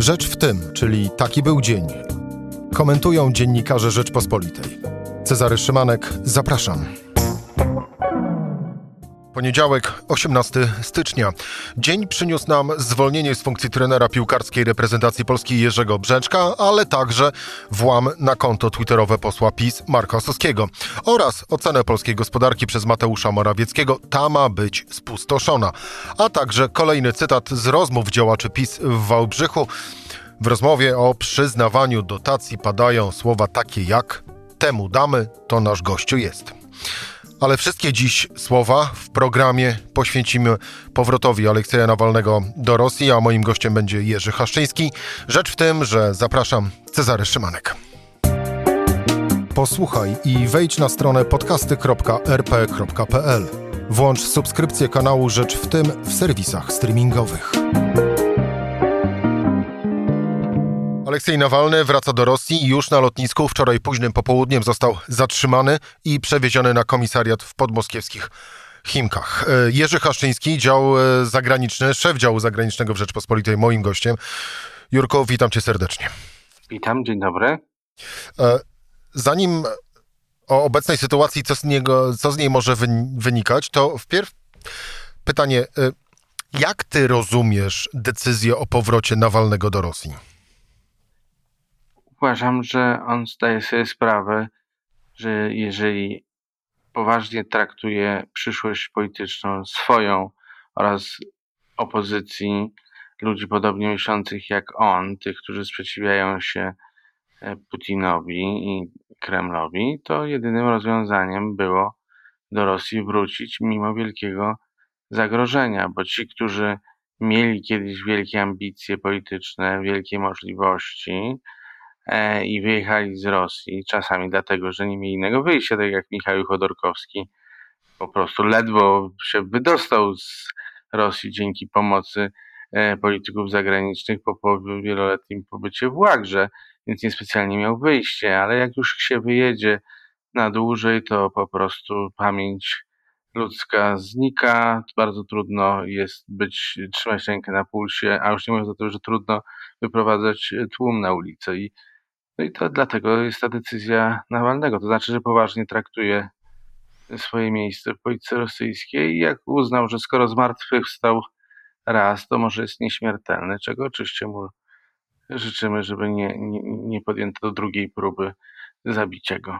Rzecz w tym, czyli taki był dzień. Komentują dziennikarze Rzeczpospolitej. Cezary Szymanek, zapraszam. Poniedziałek, 18 stycznia. Dzień przyniósł nam zwolnienie z funkcji trenera piłkarskiej reprezentacji Polski Jerzego Brzeczka, ale także włam na konto twitterowe posła PiS Marka Soskiego oraz ocenę polskiej gospodarki przez Mateusza Morawieckiego. Ta ma być spustoszona. A także kolejny cytat z rozmów działaczy PiS w Wałbrzychu. W rozmowie o przyznawaniu dotacji padają słowa takie jak temu damy, to nasz gościu jest. Ale wszystkie dziś słowa w programie poświęcimy powrotowi Aleksieja Nawalnego do Rosji, a moim gościem będzie Jerzy Haszczyński. Rzecz w tym, że zapraszam Cezary Szymanek. Posłuchaj i wejdź na stronę podcasty.rp.pl. Włącz subskrypcję kanału Rzecz w tym w serwisach streamingowych. Aleksiej Nawalny wraca do Rosji i już na lotnisku wczoraj późnym popołudniem został zatrzymany i przewieziony na komisariat w podmoskiewskich Chimkach. E, Jerzy Haszczyński, dział e, zagraniczny, szef działu zagranicznego w Rzeczpospolitej, moim gościem. Jurko, witam cię serdecznie. Witam, dzień dobry. E, zanim o obecnej sytuacji, co z, niego, co z niej może wynikać, to wpierw pytanie, jak ty rozumiesz decyzję o powrocie Nawalnego do Rosji? Uważam, że on zdaje sobie sprawę, że jeżeli poważnie traktuje przyszłość polityczną swoją oraz opozycji, ludzi podobnie myślących jak on, tych, którzy sprzeciwiają się e, Putinowi i Kremlowi, to jedynym rozwiązaniem było do Rosji wrócić mimo wielkiego zagrożenia, bo ci, którzy mieli kiedyś wielkie ambicje polityczne, wielkie możliwości, i wyjechali z Rosji, czasami dlatego, że nie mieli innego wyjścia, tak jak Michał Chodorkowski. Po prostu ledwo się wydostał z Rosji dzięki pomocy e, polityków zagranicznych po wieloletnim pobycie w Łagrze, więc niespecjalnie miał wyjście, ale jak już się wyjedzie na dłużej, to po prostu pamięć ludzka znika, bardzo trudno jest być, trzymać rękę na pulsie, a już nie mówiąc o tym, że trudno wyprowadzać tłum na ulicę i no i to dlatego jest ta decyzja Nawalnego. To znaczy, że poważnie traktuje swoje miejsce w polityce rosyjskiej i jak uznał, że skoro zmartwychwstał raz, to może jest nieśmiertelny, czego oczywiście mu życzymy, żeby nie, nie, nie podjęto drugiej próby zabicia go.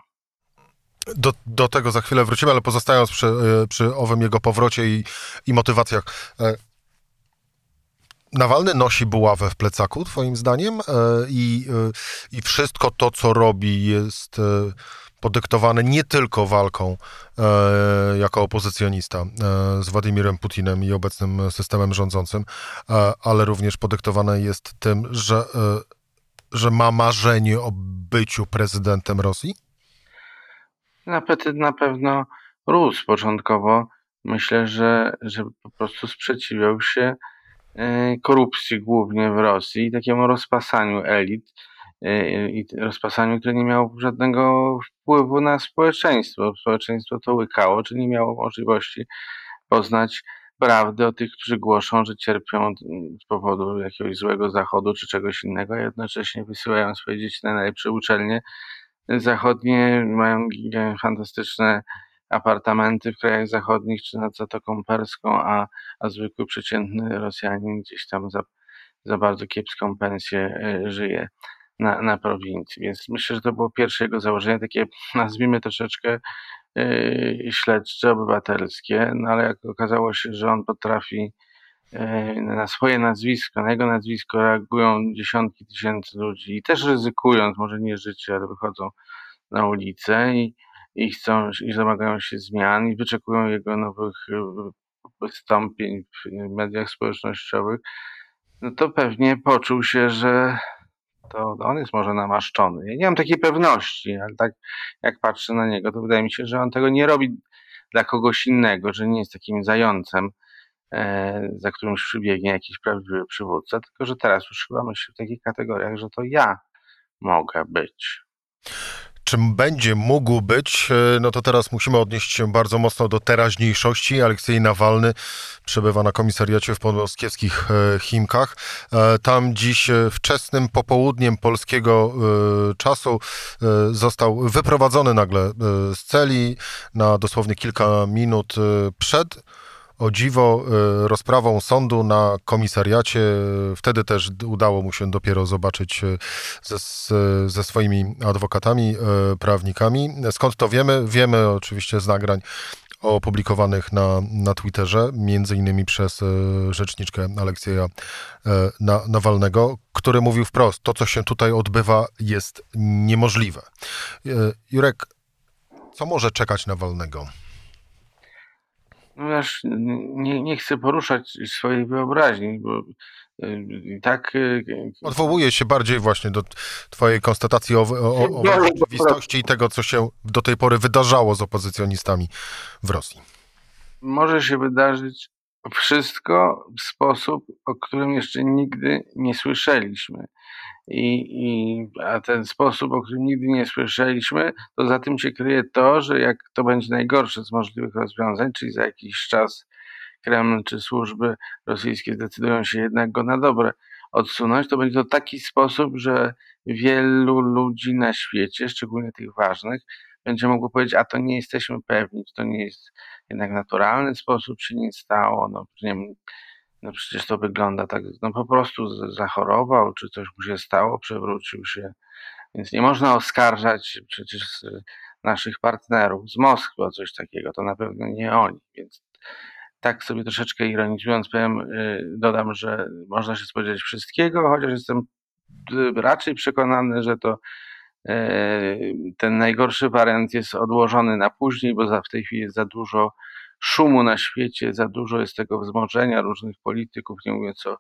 Do, do tego za chwilę wrócimy, ale pozostając przy, przy owym jego powrocie i, i motywacjach. Nawalny nosi buławę w plecaku, twoim zdaniem? E, I, e, I wszystko to, co robi, jest e, podyktowane nie tylko walką jako opozycjonista z Władimirem Putinem i obecnym systemem rządzącym, ale również podyktowane jest tym, że, że ma marzenie o byciu prezydentem Rosji? Apetyt na pewno rósł początkowo. Myślę, że, że po prostu sprzeciwiał się korupcji głównie w Rosji takiemu rozpasaniu elit e, i rozpasaniu, które nie miało żadnego wpływu na społeczeństwo. Społeczeństwo to łykało, czy nie miało możliwości poznać prawdy o tych, którzy głoszą, że cierpią z powodu jakiegoś złego zachodu czy czegoś innego, a jednocześnie wysyłają swoje dzieci na najlepsze uczelnie zachodnie, mają fantastyczne apartamenty w krajach zachodnich czy nad Zatoką Perską, a, a zwykły przeciętny Rosjanin gdzieś tam za, za bardzo kiepską pensję e, żyje na, na prowincji. Więc myślę, że to było pierwsze jego założenie, takie nazwijmy troszeczkę yy, śledcze, obywatelskie, no ale jak okazało się, że on potrafi yy, na swoje nazwisko, na jego nazwisko reagują dziesiątki tysięcy ludzi i też ryzykując, może nie życie, ale wychodzą na ulicę i i chcą i domagają się zmian i wyczekują jego nowych e, wystąpień w mediach społecznościowych, no to pewnie poczuł się, że to on jest może namaszczony. Ja nie mam takiej pewności, ale tak jak patrzę na niego, to wydaje mi się, że on tego nie robi dla kogoś innego, że nie jest takim zającem, e, za którym przybiegnie jakiś prawdziwy przywódca, tylko że teraz chyba myślę w takich kategoriach, że to ja mogę być. Czym będzie mógł być, e, no to teraz musimy odnieść się bardzo mocno do teraźniejszości. Aleksiej Nawalny przebywa na komisariacie w podmoskiewskich e, Chimkach. Tam dziś wczesnym popołudniem polskiego czasu został wyprowadzony nagle z celi na dosłownie kilka minut przed o dziwo e, rozprawą sądu na komisariacie. Wtedy też udało mu się dopiero zobaczyć e, ze, ze swoimi adwokatami, e, prawnikami. Skąd to wiemy? Wiemy oczywiście z nagrań opublikowanych na, na Twitterze, między innymi przez rzeczniczkę Aleksieja Nawalnego, który mówił wprost, to co się tutaj odbywa jest niemożliwe. Jurek, co może czekać Nawalnego? No nie, nie chcę poruszać swojej wyobraźni, bo y, tak. Y, Odwołuję się bardziej właśnie do Twojej konstatacji o, o, o rzeczywistości i tego, co się do tej pory wydarzało z opozycjonistami w Rosji. Może się wydarzyć wszystko w sposób, o którym jeszcze nigdy nie słyszeliśmy. I, i, a ten sposób, o którym nigdy nie słyszeliśmy, to za tym się kryje to, że jak to będzie najgorsze z możliwych rozwiązań, czyli za jakiś czas Kreml czy służby rosyjskie zdecydują się jednak go na dobre odsunąć, to będzie to taki sposób, że wielu ludzi na świecie, szczególnie tych ważnych, będzie mogło powiedzieć, a to nie jesteśmy pewni, to nie jest jednak naturalny sposób się nie stało, no nie no przecież to wygląda tak, no po prostu zachorował, czy coś mu się stało, przewrócił się. Więc nie można oskarżać przecież naszych partnerów z Moskwy o coś takiego. To na pewno nie oni. Więc tak sobie troszeczkę ironizując powiem, y, dodam, że można się spodziewać wszystkiego, chociaż jestem y, raczej przekonany, że to y, ten najgorszy wariant jest odłożony na później, bo w tej chwili jest za dużo szumu na świecie, za dużo jest tego wzmożenia różnych polityków, nie mówiąc o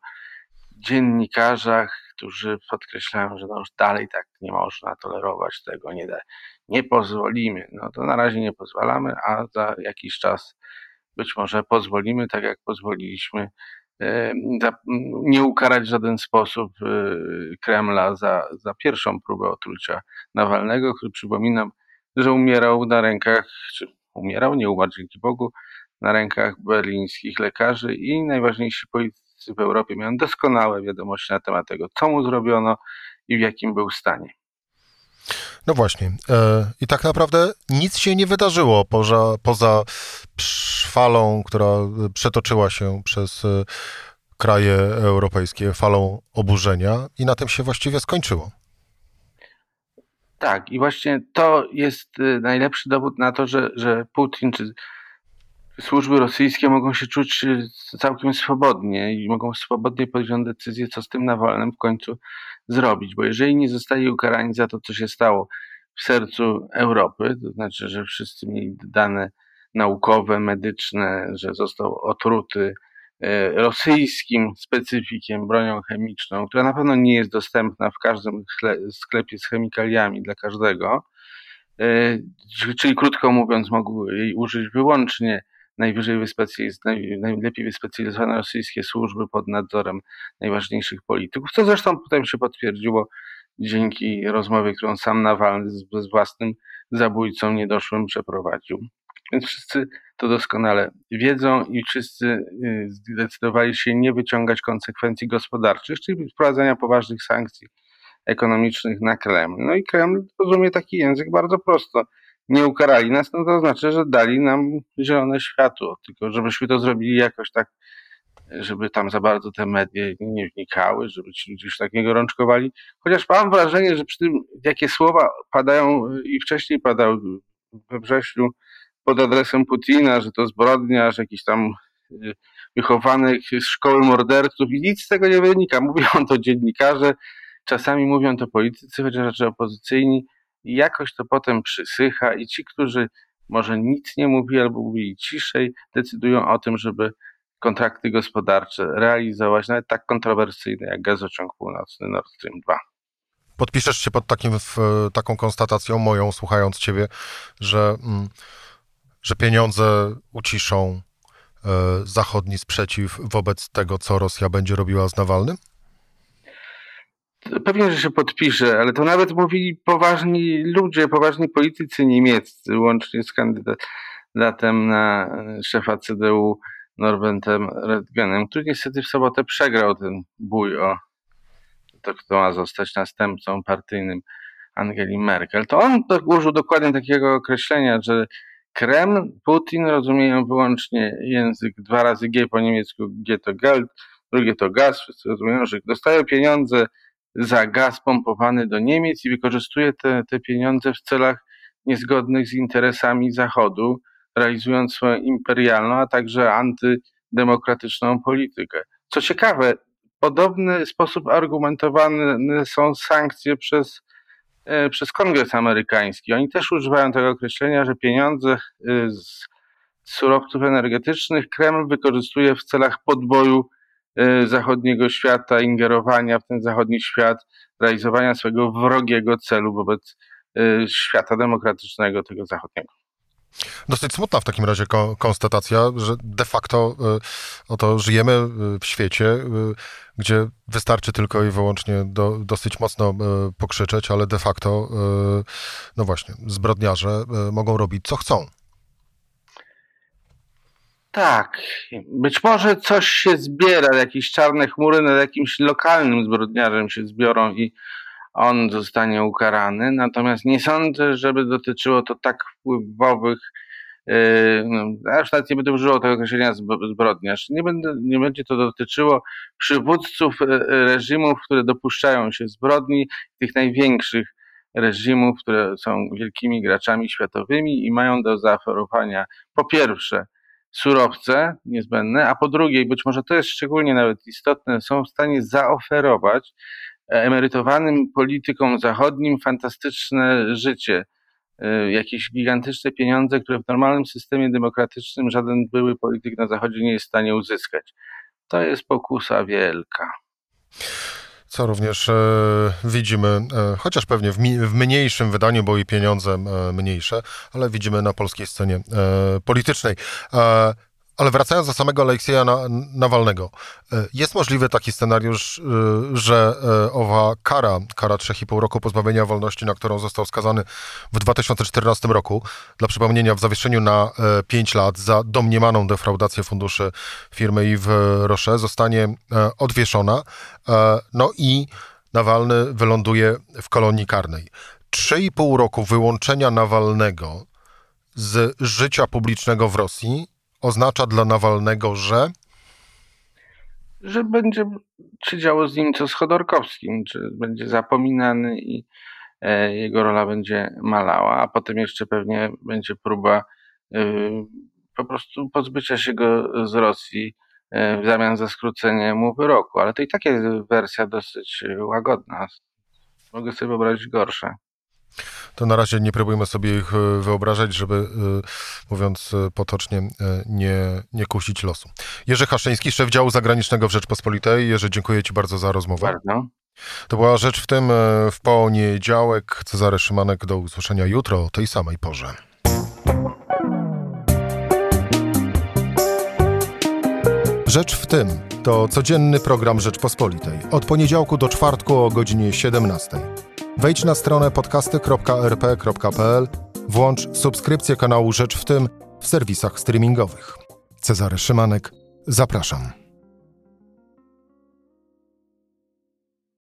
dziennikarzach, którzy podkreślają, że no już dalej tak nie można tolerować tego, nie, da, nie pozwolimy. No to na razie nie pozwalamy, a za jakiś czas być może pozwolimy, tak jak pozwoliliśmy nie ukarać w żaden sposób e, Kremla za, za pierwszą próbę otrucia Nawalnego, który przypominam, że umierał na rękach, czy umierał, nie umarł dzięki Bogu, na rękach berlińskich lekarzy i najważniejsi politycy w Europie miałem doskonałe wiadomości na temat tego, co mu zrobiono i w jakim był stanie. No właśnie. E, I tak naprawdę nic się nie wydarzyło poza, poza falą, która przetoczyła się przez e, kraje europejskie, falą oburzenia i na tym się właściwie skończyło. Tak, i właśnie to jest e, najlepszy dowód na to, że, że Putin czy służby rosyjskie mogą się czuć y, całkiem swobodnie i mogą swobodnie podjąć decyzję, co z tym Nawalnym w końcu zrobić. Bo jeżeli nie zostali ukarani za to, co się stało w sercu Europy, to znaczy, że wszyscy mieli dane naukowe, medyczne, że został otruty y, rosyjskim specyfikiem, bronią chemiczną, która na pewno nie jest dostępna w każdym sklepie z chemikaliami dla każdego, y, czyli krótko mówiąc, mogły jej użyć wyłącznie najwyżej najlepiej wyspecjalizowane rosyjskie służby pod nadzorem najważniejszych polityków, co zresztą potem się potwierdziło dzięki rozmowie, którą sam Nawalny z, z własnym zabójcą niedoszłym przeprowadził. Więc wszyscy to doskonale wiedzą i wszyscy y, zdecydowali się nie wyciągać konsekwencji gospodarczych, czyli wprowadzenia poważnych sankcji ekonomicznych na Kreml. No i Kreml rozumie taki język bardzo prosto nie ukarali nas, no to znaczy, że dali nam zielone światło. Tylko żebyśmy to zrobili jakoś tak, żeby tam za bardzo te media nie wnikały, żeby ci ludzie już tak nie gorączkowali. Chociaż mam wrażenie, że przy tym, jakie słowa padają i wcześniej padały we wrześniu pod adresem Putina, że to zbrodnia, że jakiś tam y, wychowanych z szkoły morderców i nic z tego nie wynika. Mówią to dziennikarze, czasami mówią to politycy, chociaż raczej opozycyjni i jakoś to potem przysycha i ci, którzy może nic nie mówili albo mówili ciszej, decydują o tym, żeby kontrakty gospodarcze realizować, nawet tak kontrowersyjne jak gazociąg północny Nord Stream 2. Podpiszesz się pod takim, taką konstatacją moją, słuchając ciebie, że, mm, że pieniądze uciszą e, zachodni sprzeciw wobec tego, co Rosja będzie robiła z Nawalnym? Pewnie, że się podpisze, ale to nawet mówili poważni ludzie, poważni politycy niemieccy, łącznie z kandydatem na szefa CDU Norbertem Redgenem, który niestety w sobotę przegrał ten bój o to, kto ma zostać następcą partyjnym Angeli Merkel. To on użył dokładnie takiego określenia, że Kreml, Putin rozumieją wyłącznie język dwa razy G po niemiecku, G to Geld, drugie to gaz. Wszyscy rozumieją, że dostają pieniądze za gaz pompowany do Niemiec i wykorzystuje te, te pieniądze w celach niezgodnych z interesami Zachodu, realizując swoją imperialną, a także antydemokratyczną politykę. Co ciekawe, podobny sposób argumentowane są sankcje przez, e, przez Kongres amerykański. Oni też używają tego określenia, że pieniądze e, z surowców energetycznych Kreml wykorzystuje w celach podboju zachodniego świata, ingerowania w ten zachodni świat, realizowania swojego wrogiego celu wobec świata demokratycznego, tego zachodniego. Dosyć smutna w takim razie konstatacja, że de facto y, oto żyjemy y, w świecie, y, gdzie wystarczy tylko i wyłącznie do, dosyć mocno pokrzyczeć, ale de facto, no właśnie, zbrodniarze mogą robić co chcą. Tak, być może coś się zbiera, jakieś czarne chmury nad jakimś lokalnym zbrodniarzem się zbiorą i on zostanie ukarany. Natomiast nie sądzę, żeby dotyczyło to tak wpływowych, yy, no, aż nawet nie będę używał tego określenia zbrodniarz. Nie, będę, nie będzie to dotyczyło przywódców e, reżimów, które dopuszczają się zbrodni, tych największych reżimów, które są wielkimi graczami światowymi i mają do zaoferowania po pierwsze surowce niezbędne, a po drugie, być może to jest szczególnie nawet istotne, są w stanie zaoferować emerytowanym politykom zachodnim fantastyczne życie, e, jakieś gigantyczne pieniądze, które w normalnym systemie demokratycznym żaden były polityk na Zachodzie nie jest w stanie uzyskać. To jest pokusa wielka. Co również e, widzimy, e, chociaż pewnie w, mi, w, mniejszym wydaniu, bo i pieniądze e, mniejsze, ale widzimy na polskiej scenie e, politycznej. Ale wracając do samego Aleksieja Nawalnego, e, jest możliwy taki scenariusz, e, że e, owa kara, kara 3,5 roku pozbawienia wolności, na którą został skazany w 2014 roku, dla przypomnienia w zawieszeniu na 5 lat za domniemaną defraudację funduszy firmy Yves Rocher, zostanie odwieszona, no i Nawalny wyląduje w kolonii karnej. 3,5 roku wyłączenia Nawalnego z życia publicznego w Rosji oznacza dla Nawalnego, że? Że będzie się działo z nim co z Chodorkowskim, czy będzie zapominany i e, jego rola będzie malała, a potem jeszcze pewnie będzie próba e, po prostu pozbycia się go z Rosji e, w zamian za skrócenie mu wyroku. Ale to i tak jest wersja dosyć łagodna. Mogę sobie wyobrazić gorsze to na razie nie próbujmy sobie ich e, wyobrażać, żeby, e, mówiąc e, potocznie, nie, nie kusić losu. Jerzy Haszyński, szef działu zagranicznego w Rzeczpospolitej. Jerzy, dziękuję Ci bardzo za rozmowę. Bardzo. To była rzecz w tym w poniedziałek. Cezary Szymanek, do usłyszenia jutro o tej samej porze. Rzecz w tym to codzienny program Rzeczpospolitej. Od poniedziałku do czwartku o godzinie 17. Wejdź na stronę podcasty.rp.pl, włącz subskrypcję kanału Rzecz w tym w serwisach streamingowych. Cezary Szymanek, zapraszam.